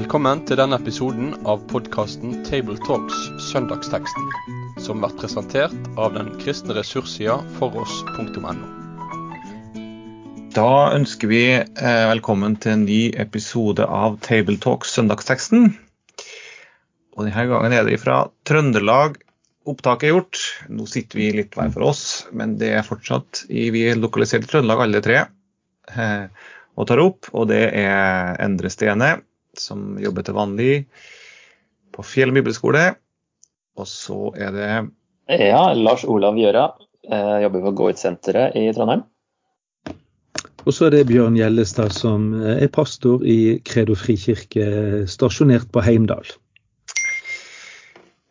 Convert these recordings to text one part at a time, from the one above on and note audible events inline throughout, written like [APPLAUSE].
Velkommen til denne episoden av podkasten Tabletalks Søndagsteksten, som blir presentert av den kristne ressurssida foross.no. Da ønsker vi eh, velkommen til en ny episode av Tabletalks Søndagsteksten. Og Denne gangen er det fra Trøndelag opptaket er gjort. Nå sitter vi litt hver for oss, men det er fortsatt vi er lokalisert i Trøndelag alle tre eh, og tar opp. Og det er Endre Stene, som jobber til vanlig på Fjell bibelskole. Og så er det Ja, Lars Olav Gjøra. Jeg jobber på Gå-ut-senteret i Trondheim. Og så er det Bjørn Gjellestad, som er pastor i Kredo frikirke, stasjonert på Heimdal.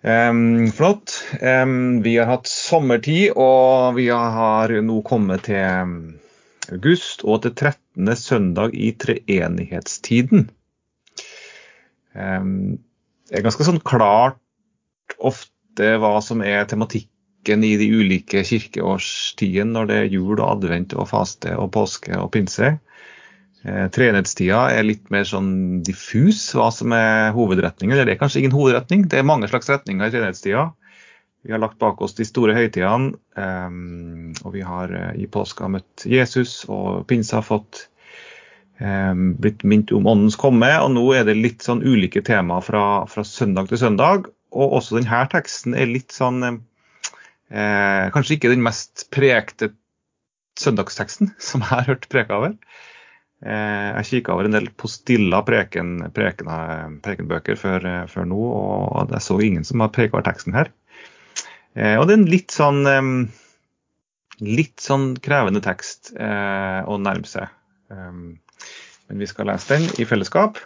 Um, flott. Um, vi har hatt sommertid, og vi har nå kommet til august og til 13. søndag i treenighetstiden. Det er ganske sånn klart ofte hva som er tematikken i de ulike kirkeårstidene når det er jul og advent og faste og påske og pinse. Eh, Treenighetstida er litt mer sånn diffus hva som er hovedretningen. Eller det er kanskje ingen hovedretning, det er mange slags retninger i treenighetstida. Vi har lagt bak oss de store høytidene, og vi har uh, i påska møtt Jesus, og pinse har fått blitt minnet om åndens komme. Og nå er det litt sånn ulike temaer fra, fra søndag til søndag. Og også denne teksten er litt sånn eh, Kanskje ikke den mest prekte søndagsteksten [LAUGHS] som jeg har hørt preka over. Eh, jeg kikka over en del postilla preken, preken, prekenbøker før, før, nå, og jeg så ingen som har preka over teksten her. Og det er en litt sånn litt sånn krevende tekst eh, å nærme seg. Um, men vi skal lese den i fellesskap.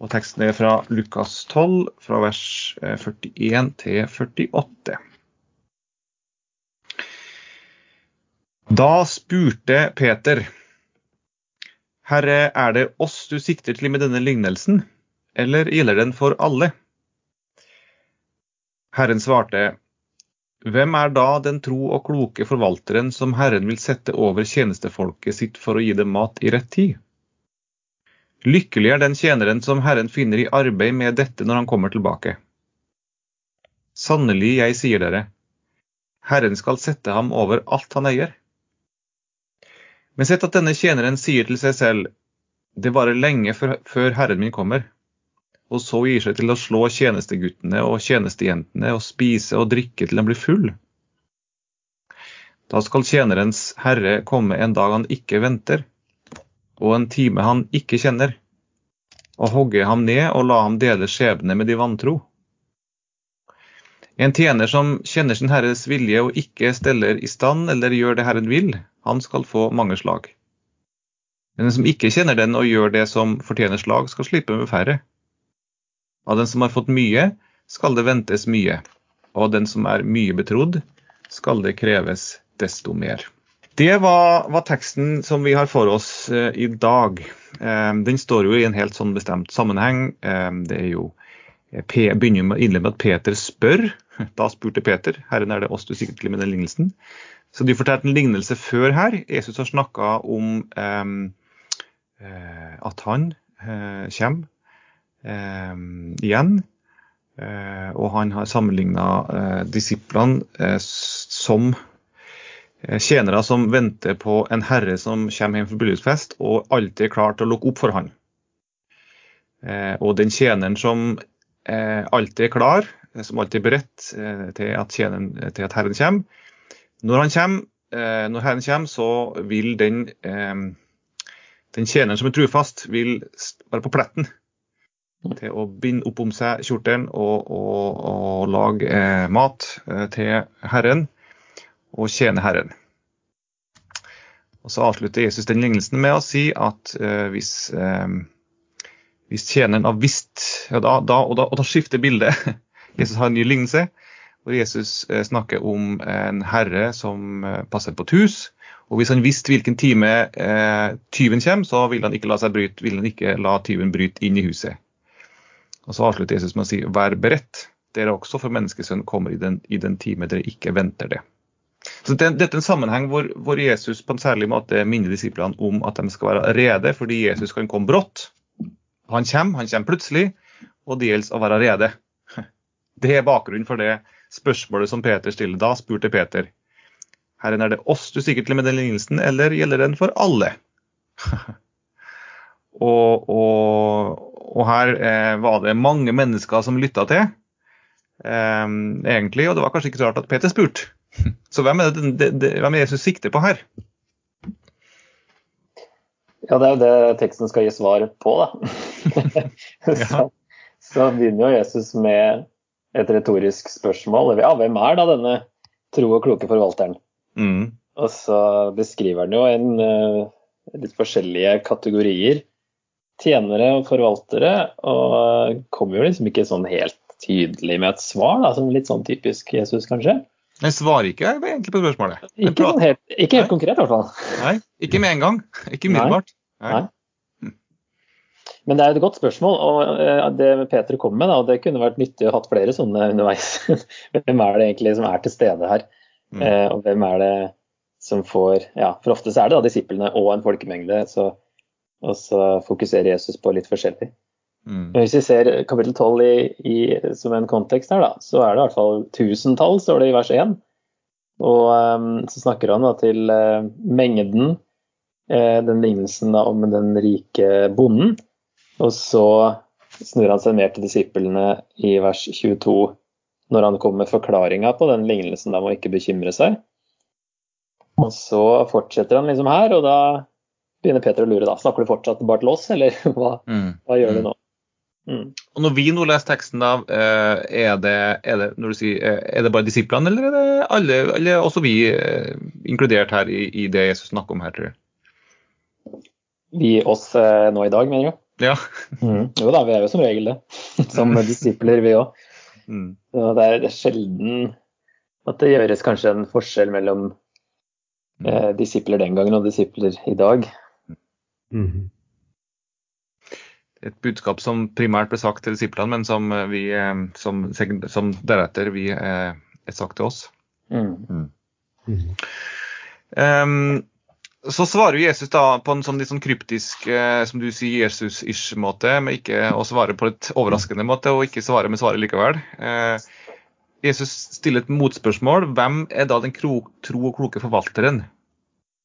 Og teksten er fra Lukas 12, fra vers 41 til 48. Da spurte Peter, Herre, er det oss du sikter til med denne lignelsen, eller gjelder den for alle? Herren svarte, hvem er da den tro og kloke forvalteren som Herren vil sette over tjenestefolket sitt for å gi dem mat i rett tid? Lykkelig er den tjeneren som Herren finner i arbeid med dette når han kommer tilbake. Sannelig, jeg sier dere, Herren skal sette ham over alt han eier. Men sett at denne tjeneren sier til seg selv, det varer lenge før Herren min kommer og så gir seg til å slå tjenesteguttene og tjenestejentene og spise og drikke til han blir full. Da skal tjenerens herre komme en dag han ikke venter, og en time han ikke kjenner, og hogge ham ned og la ham dele skjebne med de vantro. En tjener som kjenner sin herres vilje og ikke steller i stand eller gjør det Herren vil, han skal få mange slag. Men den som ikke kjenner den og gjør det som fortjener slag, skal slippe med færre. Av den som har fått mye, skal det ventes mye, og av den som er mye betrodd, skal det kreves desto mer. Det var, var teksten som vi har for oss eh, i dag. Eh, den står jo i en helt sånn bestemt sammenheng. Eh, det er jo eh, P, begynner med å innlede med at Peter spør. [LAUGHS] Da spurte Peter, herren er det oss du sikter med den lignelsen. Så de fortalte en lignelse før her. Jesus har snakka om eh, eh, at han kommer igjen. Og han har sammenligna disiplene som tjenere som venter på en herre som kommer hjem fra bryllupsfest og alltid er klar til å lukke opp for han. Eh, og den tjeneren som alltid er klar, som alltid er beredt til at, tjeneren, til, at herren kommer. Når, han kommer, når herren kommer, så vil den, den tjeneren som er trufast, vil være på pletten til å binde opp om seg kjortelen og, og, og lage eh, mat eh, til Herren og tjene Herren. Og Så avslutter Jesus den lignelsen med å si at eh, hvis, eh, hvis tjeneren har visst ja, da, da, og, da, og, da, skifter bildet. [LAUGHS] Jesus har en ny lignelse hvor Jesus eh, snakker om en herre som eh, passer på et hus. Og Hvis han visste hvilken time tyven kommer, så vil han ikke la han ikke la tyven bryte inn i huset. Og Så avslutter Jesus med å si vær beredt, dere også, for menneskesønnen kommer i den, i den time dere ikke venter det. Så det, Dette er en sammenheng hvor, hvor, Jesus på en særlig måte minner disiplene om at de skal være rede, fordi Jesus kan komme brått. Han kommer, han kommer plutselig, og det gjelder å være rede. [LAUGHS] Det er bakgrunnen for det spørsmålet som Peter stiller. Da spurte Peter. Herren, er det oss du sikkert til med den lignelsen, eller gjelder den for alle? [LAUGHS] og, og, og, her eh, var det mange mennesker som lytta til, eh, egentlig, og det var kanskje ikke så rart at Peter spurte. [LAUGHS] Så hvem er det, det, det hvem er Jesus sikter på her? Ja, det er jo det teksten skal gi svar på, da. [LAUGHS] så, så, begynner jo Jesus med et retorisk spørsmål. Ja, hvem er da denne tro og kloke forvalteren? Mm. Og så beskriver han jo en uh, litt forskjellige kategorier. Tjenere og forvaltere, og kommer jo liksom ikke sånn helt tydelig med et svar, da, som litt sånn typisk Jesus, kanskje. Jeg svarer ikke egentlig på spørsmålet. Ikke, sånn helt, ikke helt konkret, i hvert fall. Nei, ikke med en gang. Ikke umiddelbart. Nei. Nei. Men det er et godt spørsmål, og eh, det Peter kom med, da, det kunne vært nyttig å ha hatt flere sånne underveis. [LAUGHS] hvem er det egentlig som er til stede her? Mm. Eh, og hvem er det som får Ja, for ofte så er det da disiplene og en folkemengde, så, og så fokuserer Jesus på litt forskjellig. Mm. Hvis vi ser kapittel 12 i, i, som en kontekst her, da, så er det i hvert fall tusentall, står det i vers 1. Og um, så snakker han da til uh, mengden, uh, den lignelsen da, om den rike bonden. Og så snur han seg mer til disiplene i vers 22, når han kommer med forklaringa på den lignelsen om må ikke bekymre seg. Og så fortsetter han liksom her, og da begynner Peter å lure. da, Snakker du fortsatt bare til oss, eller [LAUGHS] hva, mm. hva gjør du mm. nå? Mm. Og Når vi nå leser teksten, da, eh, er det, er det, sier, eh, er det bare disiplene, eller er det alle, eller også vi eh, inkludert her i, i, det Jesus snakker om her, tror jeg? Vi oss nå i dag, mener du? Ja. Mm. Jo da, vi er jo som regel det. [LAUGHS] Som disipler, vi òg. Mm. Det er sjelden at det gjøres kanskje en forskjell mellom eh, disipler den gangen og disipler i dag. Mm et budskap som primært ble sagt til disiplene, men som, eh, vi, eh, som, som deretter vi er, er sagt til oss. Mm. Mm. Um, så svarer Jesus da på en sånn litt sånn kryptisk, eh, som du sier, Jesus-ish-måte, med ikke å svare på et overraskende måte, og ikke svare med svaret likevel. Eh, Jesus stiller et motspørsmål. Hvem er da den tro og kloke forvalteren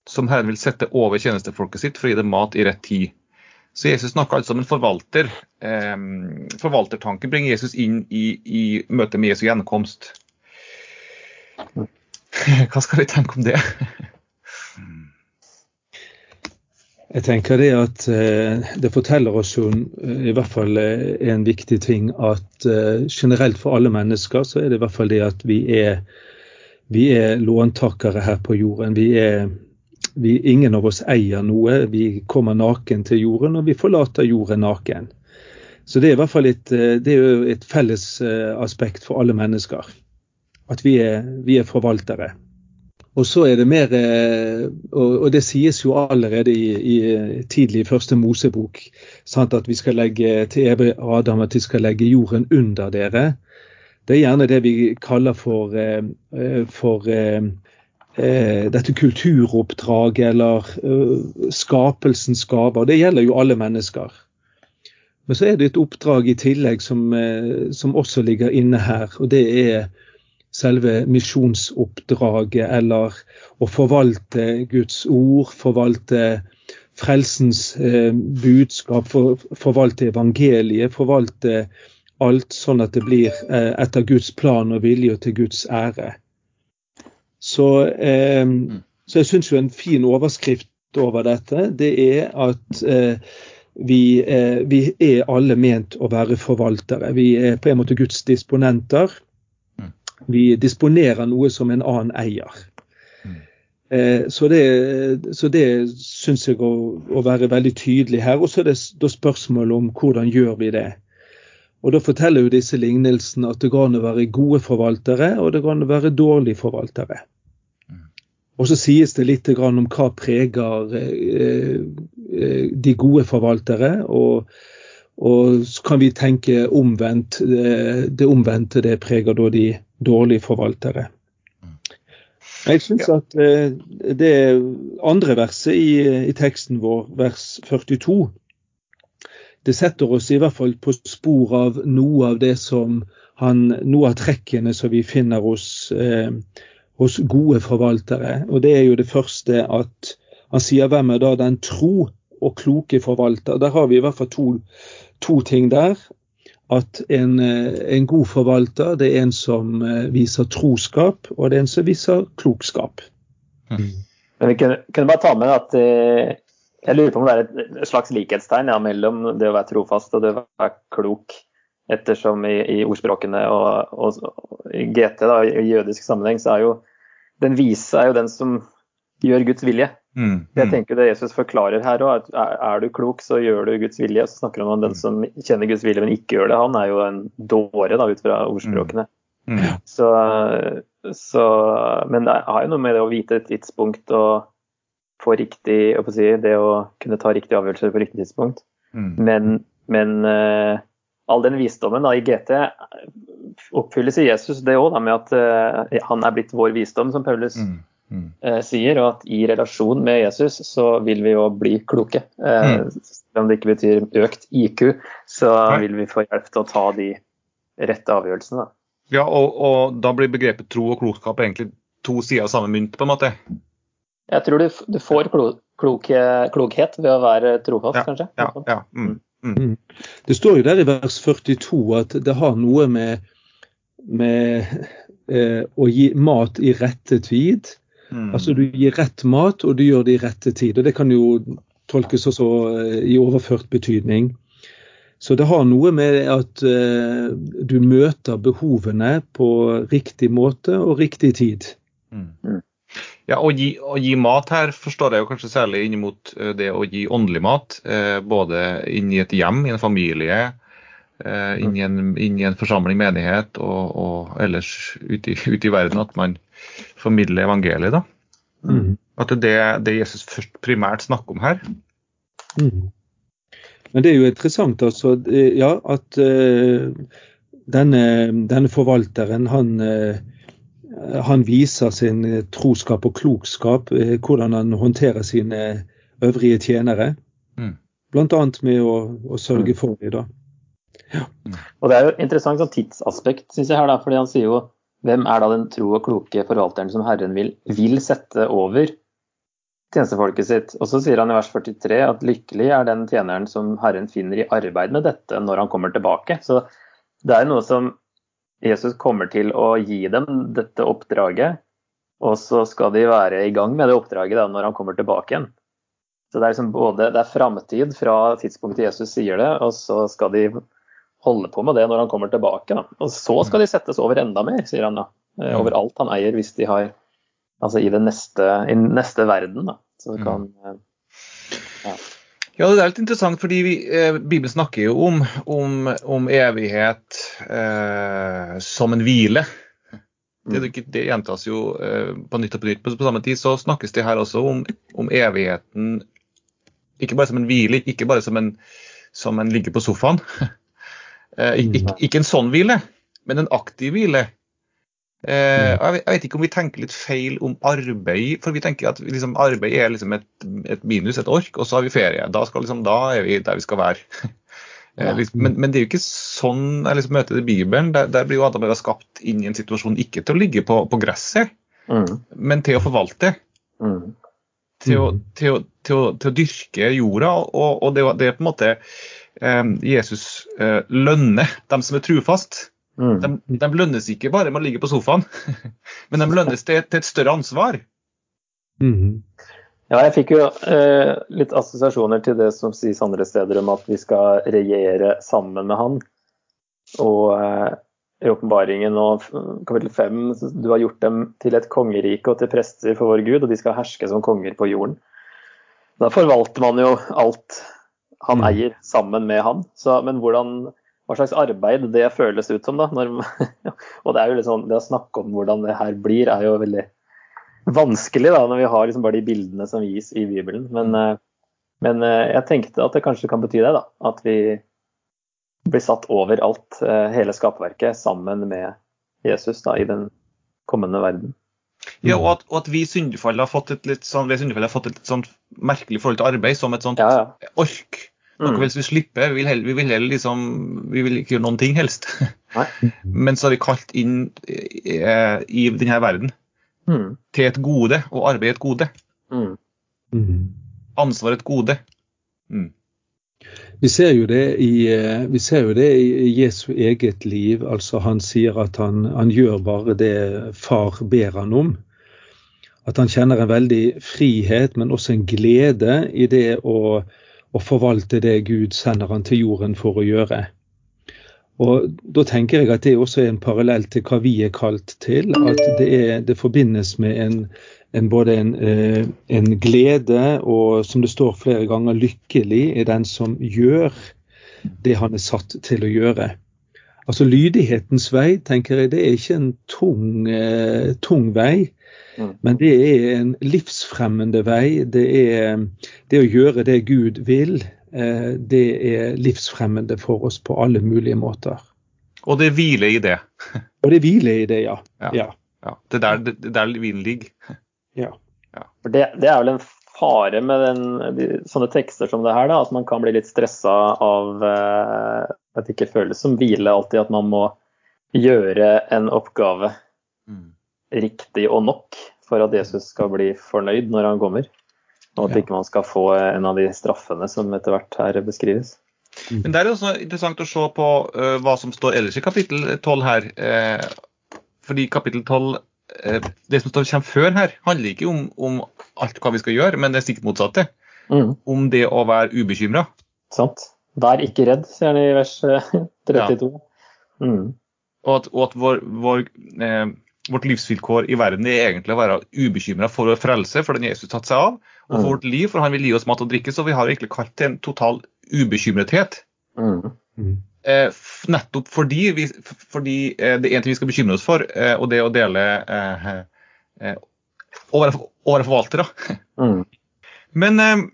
som Herren vil sette over tjenestefolket sitt for å gi dem mat i rett tid? Så Jesus snakker altså om en forvalter. Eh, forvaltertanken bringer Jesus inn i, i møtet med Jesu gjenkomst. [LAUGHS] Hva skal vi tenke om det? Jeg tenker det at eh, det forteller oss jo eh, i hvert fall en viktig ting at generelt for alle mennesker så er det i hvert fall det at vi er, vi er låntakere her på jorden. Vi er vi, ingen av oss eier noe. Vi kommer naken til jorden, og vi forlater jorden naken. Så det er i hvert fall et, eh, et felles eh, aspekt for alle mennesker. At vi er, vi er forvaltere. Og så er det mer eh, Og det sies jo allerede i, i tidlig i første Mosebok sant, at vi skal legge til Adam at vi skal legge jorden under dere. Det er gjerne det vi kaller for, for eh, dette kulturoppdraget eller uh, skapelsens gaver. Det gjelder jo alle mennesker. Men så er det et oppdrag i tillegg som, eh, som også ligger inne her, og det er selve misjonsoppdraget, eller å forvalte Guds ord, forvalte frelsens eh, budskap, for, forvalte evangeliet, forvalte alt sånn at det blir eh, etter Guds plan og vilje og til Guds ære. Så, eh, mm. så jeg syns jo en fin overskrift over dette, det er at eh, vi, eh, vi, er alle ment å være forvaltere. Vi er på en måte Guds disponenter. Mm. Vi disponerer noe som en annen eier. Mm. Eh, så det, så det syns jeg å, å, være veldig tydelig her. Og så er det da spørsmålet om hvordan gjør vi det. Og Da forteller jo disse lignelsene at det går an å være gode forvaltere, og det går an å være dårlige forvaltere. Og så sies det litt om hva preger eh, eh, de gode forvaltere. Og, og så kan vi tenke omvendt. Det omvendte det preger da de dårlige forvaltere. Jeg syns at eh, det andre verset i, i teksten vår, vers 42, det setter oss i hvert fall på spor av noe av det som han, noe av trekkene som vi finner hos, eh, hos gode forvaltere. Og det er jo det første at han sier hvem er da den tro og kloke forvalter. Der har vi i hvert fall to, to ting der. At en, eh, en, god forvalter det er en som eh, viser troskap, og det er en som viser klokskap. Mm. Men vi kunne, kunne, bare ta med at eh, jeg lurer på om det er et slags likhetstegn ja, mellom det å være trofast og det å være klok. Ettersom i, i ordspråkene og, og, i GT, da, i jødisk sammenheng, så er jo den vise er jo den som gjør Guds vilje. Mm, mm. Jeg tenker Det Jesus forklarer her òg, at er, du klok, så gjør du Guds vilje. Så snakker han om den som kjenner Guds vilje, men ikke gjør det. Han er jo en dåre, da, ut fra ordspråkene. Mm. mm. Så, så, men det har jo noe med det å vite et tidspunkt og få riktig å si, Det å kunne ta riktige avgjørelser på riktig tidspunkt. Mm. Men, men uh, all den visdommen da, i GT oppfylles i Jesus, det òg, med at uh, han er blitt vår visdom, som Paulus mm. Mm. Uh, sier, og at i relasjon med Jesus så vil vi jo bli kloke. Uh, mm. Selv om det ikke betyr økt IQ, så Nei. vil vi få hjelp til å ta de rette avgjørelsene. Da. Ja, og, og, da blir begrepet tro og klokskap egentlig to sider av samme mynt, på en måte? Jeg tror du, du får klo, klok, klokhet ved å være trofast, ja, kanskje. Ja, ja. Mm. Mm. mm. Det står jo der i vers 42 at det har noe med, med eh, å gi mat i rette tid Mm. Altså du gir rett mat, og du gjør det i rette tid. og Det kan jo tolkes også eh, i overført betydning. Så det har noe med at eh, du møter behovene på riktig måte og riktig tid. Mm. Ja, å gi, å gi, mat her forstår jeg jo kanskje særlig inn mot eh, det å gi åndelig mat. Eh, både inn i et hjem, i en familie, eh, inn, i en, inn, i en, forsamling, menighet og, og ellers ute i, [LAUGHS] ut i verden. At man formidler evangeliet. da. Mm. At det er det Jesus først primært snakker om her. Mm. Men det er jo interessant altså, ja, at uh, denne, denne, forvalteren han, uh, han, viser sin troskap og klokskap, uh, hvordan han håndterer sine øvrige tjenere. Mm. Bl.a. med å, å, sørge mm. for dem. da. Ja. Og Det er jo interessant sånn tidsaspekt, syns jeg her, da, fordi han sier jo hvem er da den tro og kloke forvalteren som Herren vil, vil sette over tjenestefolket sitt? Og så sier han i vers 43 at lykkelig er den tjeneren som Herren finner i arbeid med dette når han kommer tilbake. Så det er noe som Jesus kommer til å gi dem, dette oppdraget. Og så skal de være i gang med det oppdraget da, når han kommer tilbake igjen. Så det er liksom både det er framtid fra tidspunktet Jesus sier det, og så skal de holde på med det når han kommer tilbake. Da. Og så skal de settes over enda mer, sier han da. Eh, over alt han eier, hvis de har Altså i den neste, i neste verden, da. Så kan mm. Ja. Det er litt interessant, fordi vi, eh, Bibelen snakker jo om, om, om evighet eh, som en hvile. Det, det, det gjentas jo eh, på nytt og på nytt. På, på samme tid så snakkes det her også om, om, evigheten ikke bare som en hvile, ikke bare som en, som en ligger på sofaen, [LAUGHS] Eh, ikke, ikke, en sånn hvile, men en aktiv hvile. Eh, jeg vet ikke om vi tenker litt feil om arbeid, for vi tenker at liksom, arbeid er liksom et, et, minus, et ork, og så har vi ferie. Da, liksom, da er vi der vi skal være. [LAUGHS] Ja. liksom, men, men, det er jo ikke sånn jeg liksom møter det i Bibelen. Der, der blir jo Adam Eva skapt inn i en situasjon ikke til å ligge på, på gresset, mm. men til å forvalte. Mm. Til, å, til, å, til, å, til, å, dyrke jorda. Og, og det, det, er på en måte Eh, Jesus eh, lønner dem som er trufast. Mm. De, de, lønnes ikke bare med å ligge på sofaen, [LAUGHS] men de lønnes til, til et større ansvar. Mm. Ja, jeg fikk jo eh, litt assosiasjoner til det som sies andre steder om at vi skal regjere sammen med han. Og eh, i åpenbaringen og kapittel 5 du har gjort dem til et kongerike og til prester for vår Gud, og de skal herske som konger på jorden. Da forvalter man jo alt han mm. eier sammen med han. Så, men hvordan, hva slags arbeid det føles ut som, da. Når, [LAUGHS] og det er jo liksom, det å snakke om hvordan det her blir, er jo veldig vanskelig da, når vi har liksom bare de bildene som gis i Bibelen. Men, mm. eh, men eh, jeg tenkte at det kanskje kan bety det, da. At vi blir satt over alt, eh, hele skapverket, sammen med Jesus da, i den kommende verden. Ja, og at, og at vi syndefallet har fått et litt sånn, vi har fått et litt sånn merkelig forhold til arbeid, som et sånt ja, ja. ork. Noe Mm. vil vi slippe. Vi vil, heller, vi, vil heller liksom, vi vil ikke gjøre noen ting, helst. Nei. [LAUGHS] Men så er vi kalt inn eh, i denne verden Mm. til et gode, og arbeid et gode. Mm. Mm. Ansvar et gode. Mm. Vi ser jo det i, eh, vi ser jo det i Jesu eget liv. altså Han sier at han, han gjør bare det far ber han om. At han kjenner en veldig frihet, men også en glede i det å, å forvalte det Gud sender han til jorden for å gjøre. Og Da tenker jeg at det også er en parallell til hva vi er kalt til. At det, er, det forbindes med en, en både en, eh, en glede og, som det står flere ganger, lykkelig er den som gjør det han er satt til å gjøre. Altså Lydighetens vei tenker jeg, det er ikke en tung, eh, tung vei, Mm. men det er en livsfremmende vei. Det er det å gjøre det Gud vil. eh, Det er livsfremmende for oss på alle mulige måter. Og det hviler i det. [LAUGHS] Og det hviler i det, ja. Ja. ja. Ja, det er der, det, er der vinen ligger. [LAUGHS] ja. For det, det er vel en fare med den, de, sånne tekster som det her, da, at man kan bli litt stressa av eh, at det ikke føles som hvile alltid, at man må gjøre en oppgave Mm. riktig og nok for at Jesus skal bli fornøyd når han kommer. Og at Ja. ikke man skal få en av de straffene som etter hvert her beskrives. Men det er også interessant å se på uh, hva som står ellers i kapittel 12 her. Uh, fordi kapittel 12, uh, det som står kommer før her, handler ikke om, om alt hva vi skal gjøre, men det er stikk motsatte. Mm, Om det å være ubekymra. sant? Vær ikke redd, sier han i vers eh, 32. Mm, Og at, og at vår, vår, eh, vårt livsvilkår i verden er egentlig å være ubekymra for å frelse, for den Jesus tatt seg av, og for Mm. vårt liv, for han vil gi oss mat og drikke. Så vi har egentlig kalt til en total ubekymrethet. mm, Mm. Eh, nettopp fordi, vi, fordi eh, det er en ting vi skal bekymre oss for, eh, og det å dele eh, eh, å, være, å være forvaltere. mm, Men eh,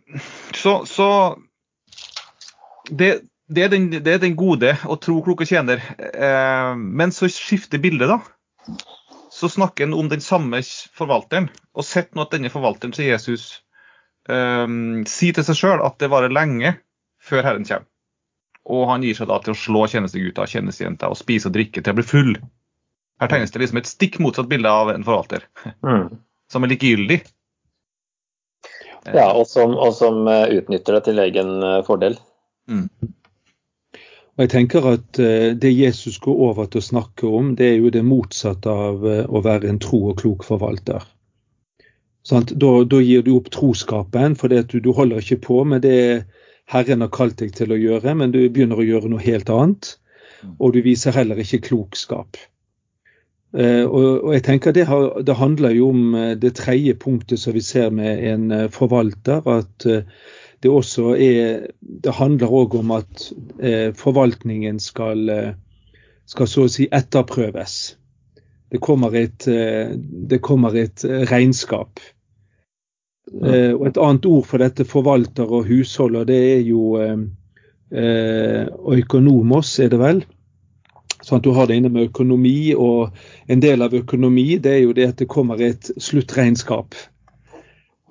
så, så det, det, er den, det er den gode og tro kloke tjener. Eh, men så skifter bildet, da. Så snakker en om den samme forvalteren, og sett nå at denne forvalteren til Jesus eh, sier til seg sjøl at det varer lenge før Herren kommer. Og han gir seg da til å slå tjenestegutter og tjenestejenter og spise og drikke til å bli full. Her tegnes det liksom et stikk motsatt bilde av en forvalter, mm. som er likegyldig. Ja, og som, og som eh, utnytter det til egen eh, fordel. Og jeg tenker at eh, Det Jesus går over til å snakke om, det er jo det motsatte av eh, å være en tro og klok forvalter. Sant? Da, da gir du opp troskapen, for du, du holder ikke på med det Herren har kalt deg til å gjøre, men du begynner å gjøre noe helt annet. Og du viser heller ikke klokskap. Eh, og, og jeg tenker det, har, det handler jo om eh, det tredje punktet som vi ser med en forvalter. at eh, det også er Det handler òg om at eh, forvaltningen skal, eh, skal så å si etterprøves. Det kommer et, eh, det kommer et regnskap. Eh, og Et annet ord for dette forvalter og husholder, det er jo eh, økonomos, er det vel? Sånn at Du har det inne med økonomi, og en del av økonomi det er jo det at det kommer et sluttregnskap.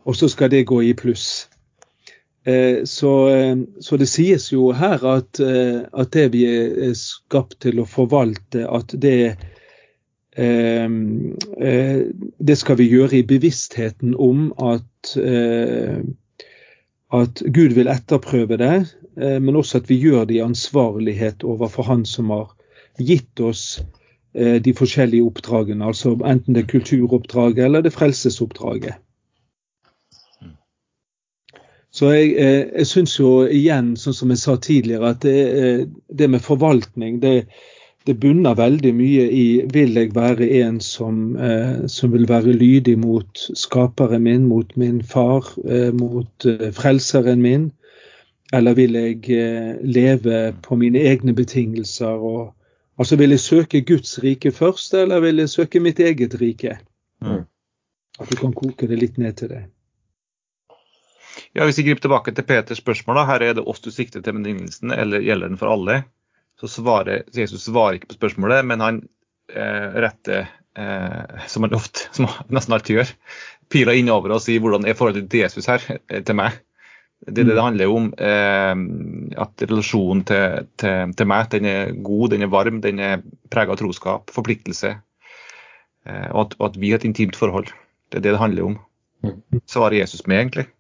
Og så skal det gå i pluss. Eh, Så, eh, så det sies jo her at, eh, at det vi er skapt til å forvalte, at det Det skal vi gjøre i bevisstheten om at, at Gud vil etterprøve det, men også at vi gjør det i ansvarlighet overfor Han som har gitt oss de forskjellige oppdragene, altså enten det er kulturoppdraget eller det frelsesoppdraget. Så jeg, eh, jeg syns jo igjen, sånn som jeg sa tidligere, at det, eh, det med forvaltning det, det bunner veldig mye i vil jeg være en som, eh, som vil være lydig mot skaperen min, mot min far, mot frelseren min, eller vil jeg leve på mine egne betingelser? Og, altså Vil jeg søke Guds rike først, eller vil jeg søke mitt eget rike? Mm. At du kan koke det litt ned til det. Ja, Hvis vi griper tilbake til Peters spørsmål, da, her er det oss du sikter til med lignelsen, eller gjelder den for alle? Så svarer Jesus svarer ikke på spørsmålet, men han eh, retter, eh, som han ofte, som han nesten alltid gjør, pila innover og sier hvordan er forholdet til Jesus her, eh, til meg. Det er det det handler om. Eh, at relasjonen til, til, til, meg den er god, den er varm, den er prega av troskap, forpliktelse. Eh, og, at, og, at, vi har et intimt forhold. Det er det det handler om. Mm. Svarer Jesus med, egentlig.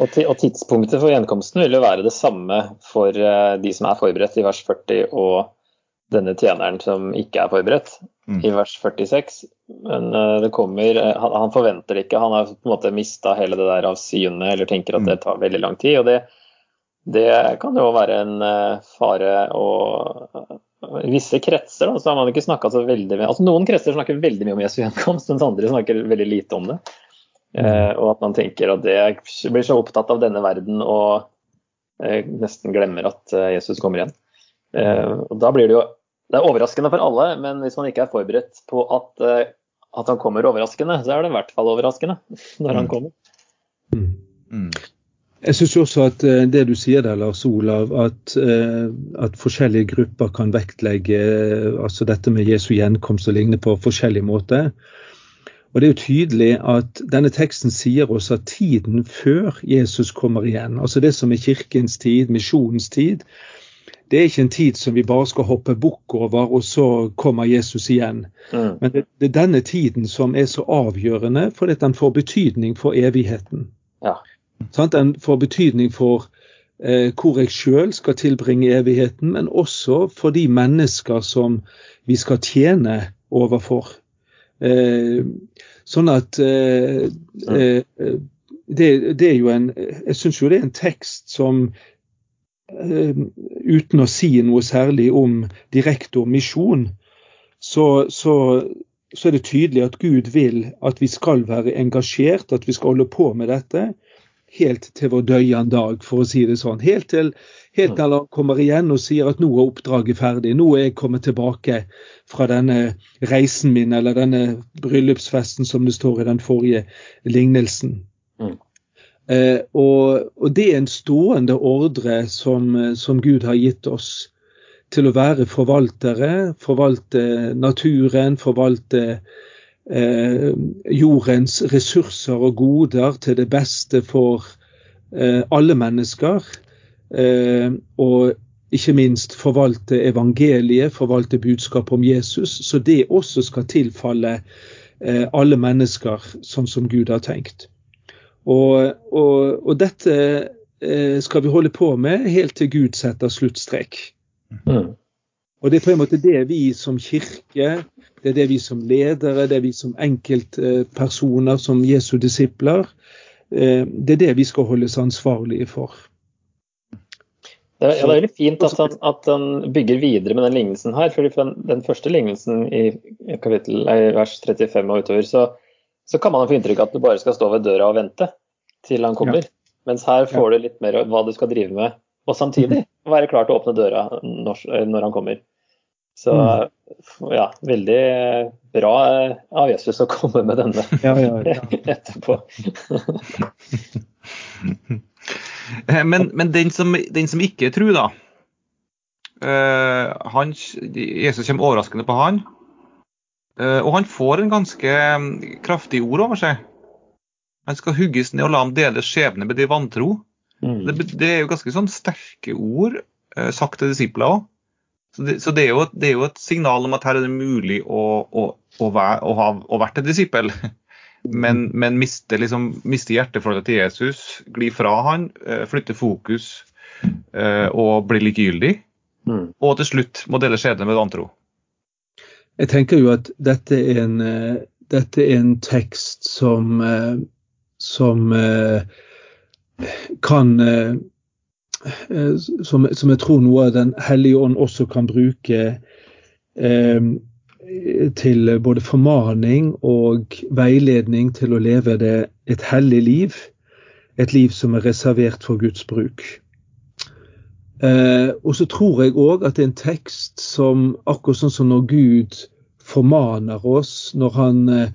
Og, og tidspunktet for gjenkomsten vil jo være det samme for uh, de som er forberedt i vers 40, og denne tjeneren som ikke er forberedt mm. i vers 46. Men uh, det kommer uh, han, han, forventer det ikke. Han har på en måte mista hele det der av syne, eller tenker at det mm. tar veldig lang tid. og det, det kan jo være en fare og visse kretser da, så har man ikke snakka så veldig mye altså Noen kretser snakker veldig mye om Jesu gjenkomst, mens andre snakker veldig lite om det. Eh, og at man tenker at det blir så opptatt av denne verden og eh, nesten glemmer at eh, Jesus kommer igjen. og da blir det jo Det er overraskende for alle, men hvis man ikke er forberedt på at, at han kommer overraskende, så er det i hvert fall overraskende [LAUGHS] når han mm. kommer. Mm. Mm. Jeg syns også at det du sier der, Lars Olav, at, at, forskjellige grupper kan vektlegge altså dette med Jesu gjenkomst og lignende på forskjellige måte. Og Det er jo tydelig at denne teksten sier oss at tiden før Jesus kommer igjen, altså det som er kirkens tid, misjonens tid, det er ikke en tid som vi bare skal hoppe bukk over, og så kommer Jesus igjen. Mm. Men det, det, er denne tiden som er så avgjørende, fordi den får betydning for evigheten. Ja. Sånn, den får betydning for eh, hvor jeg sjøl skal tilbringe evigheten, men også for de mennesker som vi skal tjene overfor. Eh, sånn at eh, eh, det, det, er jo en Jeg syns jo det er en tekst som uten å si noe særlig om direkte om misjon, så, så, så, er det tydelig at Gud vil at vi skal være engasjert, at vi skal holde på med dette helt til vår døyende dag, for å si det sånn. Helt til, helt til han kommer igjen og sier at nå er oppdraget ferdig. Nå er jeg kommet tilbake fra denne reisen min, eller denne bryllupsfesten, som det står i den forrige lignelsen. Mm. Eh, og, og, det er en stående ordre som, som Gud har gitt oss til å være forvaltere, forvalte naturen, forvalte eh, jordens ressurser og goder til det beste for eh, alle mennesker. Eh, og ikke minst forvalte evangeliet, forvalte budskap om Jesus, så det også skal tilfalle eh, alle mennesker sånn som Gud har tenkt. Og, og, og dette eh, skal vi holde på med helt til Gud setter sluttstrek. Mm. Og Det er på en måte det vi som kirke det er det vi som ledere, det er vi som enkeltpersoner, som Jesu disipler. Eh, det er det vi skal holdes ansvarlige for. Det er, ja, det er veldig fint at han, at han, bygger videre med den lignelsen her. fordi for den, den første lignelsen i kapittel, vers 35 og utover, så, så, kan man få inntrykk av at du bare skal stå ved døra og vente til han kommer. Ja. Mens her får ja. du litt mer hva du skal drive med, og samtidig mhm. være klar til å åpne døra når, når han kommer. Så mm. ja, veldig bra av Jesus å komme med denne [LAUGHS] ja, ja, [LAUGHS] etterpå. Eh, men, men den, som, den, som, ikke tror, da. Uh, han, Jesus kommer overraskende på han. Og han får en ganske um, kraftig ord over seg. Han skal hugges ned og la ham dele skjebne med de vantro. Mm. Det, det, er jo ganske sånn sterke ord sagt til disipler òg. Så, det, så det, er jo, det, er jo, et signal om at her er det mulig å, å, å, være, å ha vært en disippel. Men, men miste, liksom, miste hjerteforholdet til Jesus, gli fra han, eh, flytte fokus eh, og bli likegyldig. Mm. Og til slutt må dele skjebne med vantro. Jeg tenker jo at dette er en, eh, dette er en tekst som, som kan som, som, jeg tror noe av Den hellige ånd også kan bruke eh, til både formaning og veiledning til å leve det et hellig liv. Et liv som er reservert for Guds bruk. Eh, og så tror jeg òg at det er en tekst som akkurat sånn som når Gud formaner oss, når han, eh,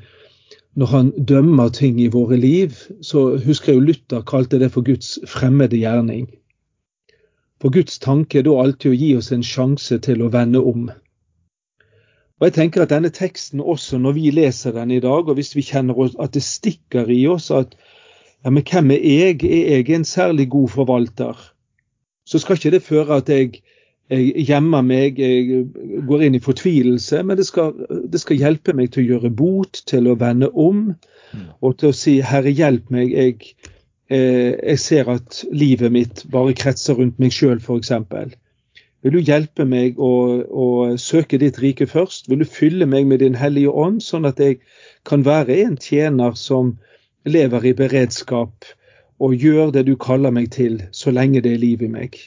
når han dømmer ting i våre liv, så husker jeg jo Luther kalte det for Guds fremmede gjerning. For Guds tanke er da alltid å gi oss en sjanse til å vende om. Og jeg tenker at denne teksten også, når vi leser den i dag, og hvis vi kjenner at det stikker i oss at ja, men hvem er jeg? Er jeg en særlig god forvalter? Så skal ikke det føre at jeg, jeg gjemmer meg, jeg går inn i fortvilelse, men det skal, det skal, hjelpe meg til å gjøre bot, til å vende om, mm. og til å si 'Herre, hjelp meg'. Jeg, eh, jeg ser at livet mitt bare kretser rundt meg sjøl, f.eks. Vil du hjelpe meg å, å, søke ditt rike først? Vil du fylle meg med Din hellige ånd, sånn at jeg kan være en tjener som lever i beredskap og gjør det du kaller meg til, så lenge det er liv i meg?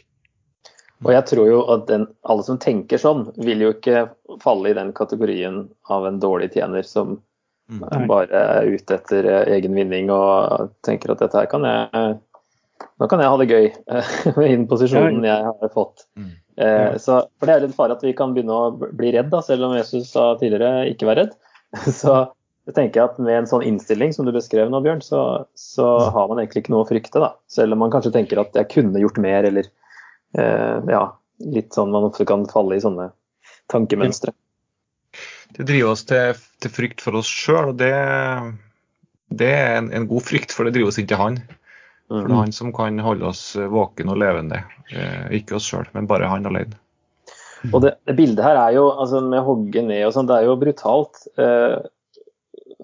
Og jeg tror jo at den, alle som tenker sånn, vil jo ikke falle i den kategorien av en dårlig tjener som mm. Bare ute etter egen vinning og tenker at dette her kan jeg nå kan jeg ha det gøy [LAUGHS] med den posisjonen jeg har fått. Mm. Eh, så, for Det er litt fare at vi kan begynne å bli redd, da, selv om Jesus sa tidligere ikke vær redd. [LAUGHS] Så jeg tenker at med en sånn innstilling som du beskrev nå, Bjørn, så, så har man egentlig ikke noe å frykte. da. Selv om man kanskje tenker at jeg kunne gjort mer, eller eh, ja, litt sånn man ofte kan falle i sånne tankemønstre. Det driver oss til, til frykt for oss sjøl, og det, det er en, en, god frykt, for det driver oss ikke til han. For det er han som kan holde oss våken og levende. Eh, ikke oss sjøl, men bare han alene. Og det, det, bildet her er jo, altså med hogge ned og sånn, det er jo brutalt. Eh,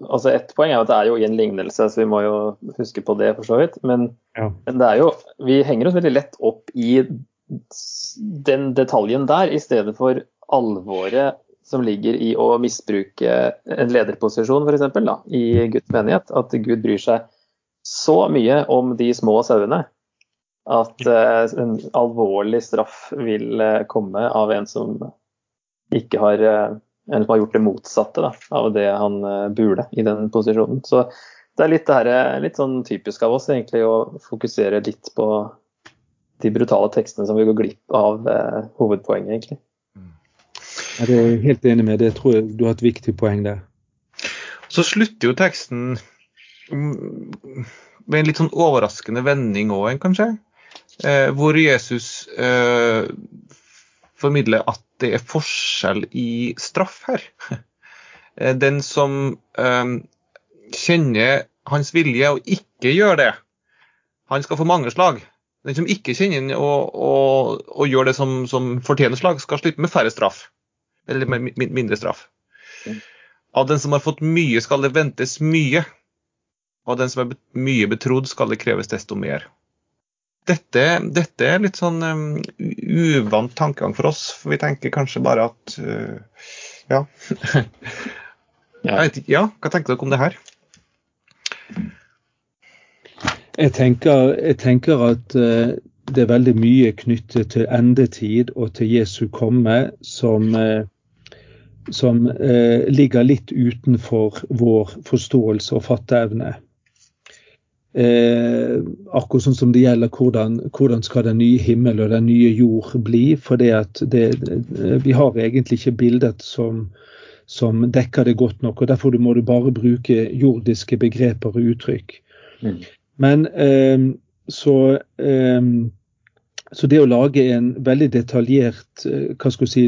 altså Ett poeng er at det er jo i en lignelse, så vi må jo huske på det for så vidt. Men, ja. men det er jo, vi henger oss veldig lett opp i den detaljen der, i stedet for alvoret som ligger i å misbruke en lederposisjon f.eks. i Guds menighet. At Gud bryr seg så mye om de små sauene at uh, en alvorlig straff vil uh, komme av en som ikke har uh, en som har gjort det motsatte da, av det han burde i den posisjonen. Så det er litt, det her, litt sånn typisk av oss egentlig å fokusere litt på de brutale tekstene som vi går glipp av hovedpoenget, egentlig. Det er jeg helt enig med. Det tror jeg du har et viktig poeng der. Så slutter jo teksten med en litt sånn overraskende vending òg, kanskje. Eh, hvor Jesus eh, formidler at det er forskjell i straff her. Eh, den som eh, kjenner hans vilje og ikke gjør det, han skal få mange slag. Den som ikke kjenner og, og, og gjør det som, som, fortjener slag, skal slippe med færre straff. Eller med mindre straff. Av den som har fått mye, skal det ventes mye. Av den som er mye betrodd, skal det kreves desto mer. Dette, dette er litt sånn um, uvant tankegang for oss, for vi tenker kanskje bare at uh, ja. [LAUGHS] ikke, ja. Hva tenker dere om det her? Jeg tenker, jeg tenker at uh, det er veldig mye knyttet til endetid og til Jesu komme som uh, som eh, ligger litt utenfor vår forståelse og fatteevne. Eh, akkurat sånn som det gjelder hvordan, hvordan skal den nye himmel og den nye jord bli. For det, vi har egentlig ikke bildet som, som, dekker det godt nok. og Derfor må du bare bruke jordiske begreper og uttrykk. Mm. Men eh, så, eh, så det å lage en veldig detaljert eh, hva skal si,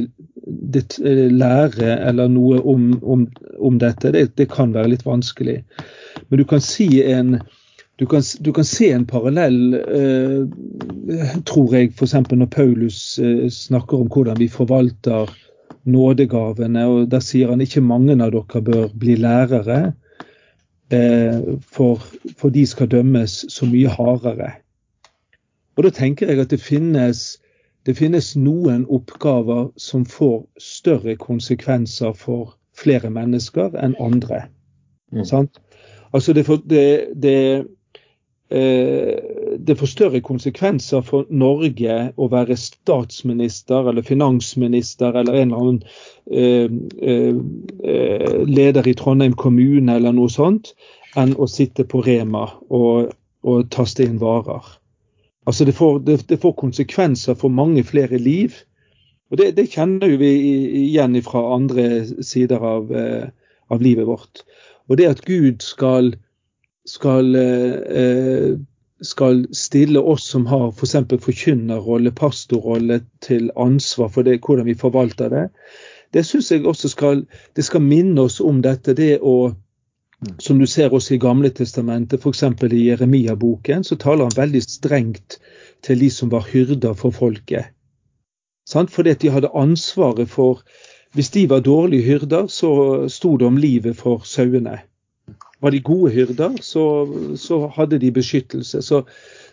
det, eh, lære eller noe om, om, om dette, det, det, kan være litt vanskelig. Men du kan si en, du kan, du kan, se en parallell, eh, tror jeg, f.eks. når Paulus eh, snakker om hvordan vi forvalter nådegavene. og Der sier han ikke mange av dere bør bli lærere, eh, for, for, de skal dømmes så mye hardere. Og Da tenker jeg at det finnes, det finnes noen oppgaver som får større konsekvenser for flere mennesker enn andre. Mm. Altså det, det, det Eh, det får større konsekvenser for Norge å være statsminister eller finansminister eller en eller annen eh, eh, leder i Trondheim kommune eller noe sånt, enn å sitte på Rema og, og taste inn varer. Altså det får, det, det får, konsekvenser for mange flere liv. Og det, det kjenner vi igjen fra andre sider av, av livet vårt. Og det at Gud skal skal, eh, skal stille oss som har f.eks. For forkynnerrolle, pastorrolle, til ansvar for det, hvordan vi forvalter det. Det syns jeg også skal, det skal minne oss om dette. Det å, Som du ser også i Gamle testamentet, f.eks. i Jeremia-boken, så taler han veldig strengt til de som var hyrder for folket. Sant? Fordi de hadde ansvaret for Hvis de var dårlige hyrder, så sto det om livet for sauene. Var de gode hyrder, så, så hadde de beskyttelse. Så,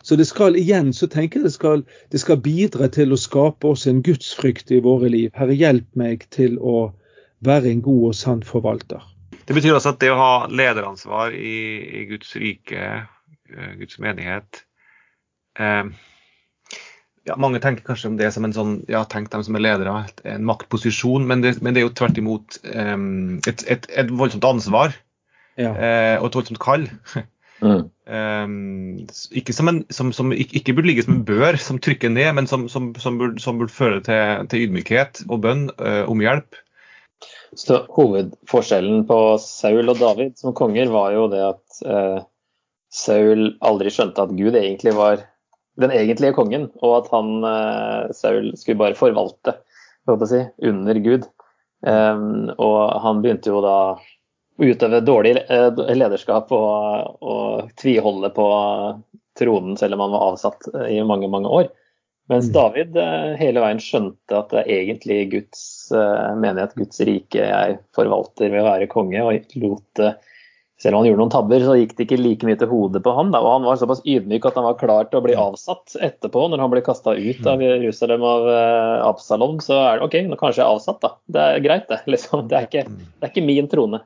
så, det skal igjen så tenker jeg det skal, det skal bidra til å skape oss en gudsfrykt i våre liv. Herre, hjelp meg til å være en god og sann forvalter. Det betyr også at det å ha lederansvar i, i Guds rike, eh, Guds menighet eh, ja, Mange tenker kanskje om det som en sånn, ja, tenk dem som er ledere, en maktposisjon, men det, men det er jo tvert imot eh, et, et, et, voldsomt ansvar ja. eh, og et voldsomt kall. [LAUGHS] Mm. Um, ikke, som en, som, som, ikke, burde ligge som en bør som trykker ned, men som, som burde, burde, føre til, til, ydmykhet og bønn uh, om hjelp. Så Hovedforskjellen på Saul og David som konger var jo det at eh, Saul aldri skjønte at Gud egentlig var den egentlige kongen, og at han, eh, Saul skulle bare forvalte si, under Gud. Um, og han begynte jo da å utøve dårlig eh, lederskap og, og tviholde på tronen selv om han var avsatt eh, i mange, mange år. Mens mm. David eh, hele veien skjønte at det er egentlig Guds menighet, Guds rike, jeg forvalter ved å være konge, og lot selv om han gjorde noen tabber, så gikk det ikke like mye til hodet på han. Og han var såpass ydmyk at han var klar til å bli mm. avsatt etterpå, når han ble kasta ut av mm. Jerusalem av Absalom. Så er det OK, nå kanskje jeg er avsatt, da. Det er greit, det. [LAUGHS] Liksom. Det, er ikke, det er ikke min trone.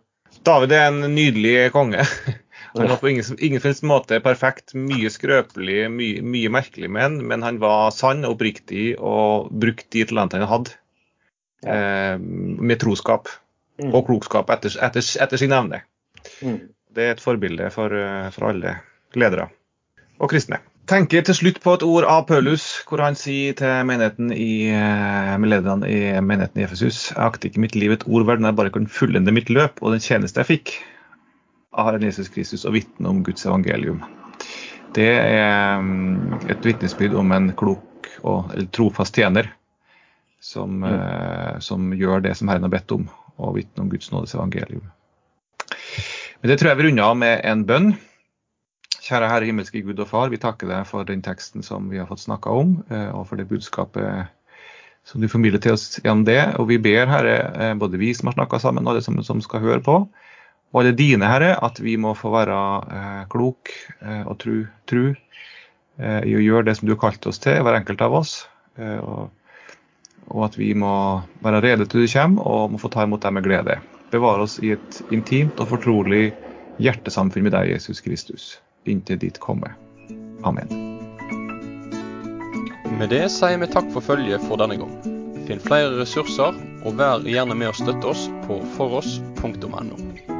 David er en nydelig konge. [LAUGHS] Han var på ingen, ingen måte perfekt. Mye skrøpelig, mye, mye merkelig med han, men han var sann og oppriktig og brukte de talentene han hadde, ja. eh, med troskap mm. og klokskap etter, etter, etter sin evne. Mm. Det er et forbilde for, eh, for alle ledere og kristne tenker til slutt på et ord av Paulus, hvor han sier til menigheten i, eh, lederne i menigheten i Efesus Jeg akter ikke mitt liv et ord verden jeg bare kan fullende mitt løp og den tjeneste jeg fikk av Jesus Kristus og vitne om Guds evangelium. Det er mm, et vitnesbyrd om en klok og eller trofast tjener som, mm. som, gjør det som Herren har bedt om, og vitne om Guds nådes evangelium. Men det tror jeg vi runder av med en bønn. Kjære Herre himmelske Gud og Far, vi takker deg for den teksten som vi har fått snakka om, eh, og for det budskapet som du formidler til oss gjennom det. Og vi ber, Herre, eh, både vi som har snakka sammen, og alle som, som, skal høre på, og alle dine, Herre, at vi må få være eh, klok eh, og tru, tru eh, i å gjøre det som du har kalt oss til, hver enkelt av oss. Eh, og, og, at vi må være rede til du kommer, og må få ta imot deg med glede. Bevare oss i et intimt og fortrolig hjertesamfunn med deg, Jesus Kristus inntil ditt komme. Amen. Med det sier vi takk for følget for denne gang. Finn flere ressurser, og vær gjerne med å støtte oss på foross.no.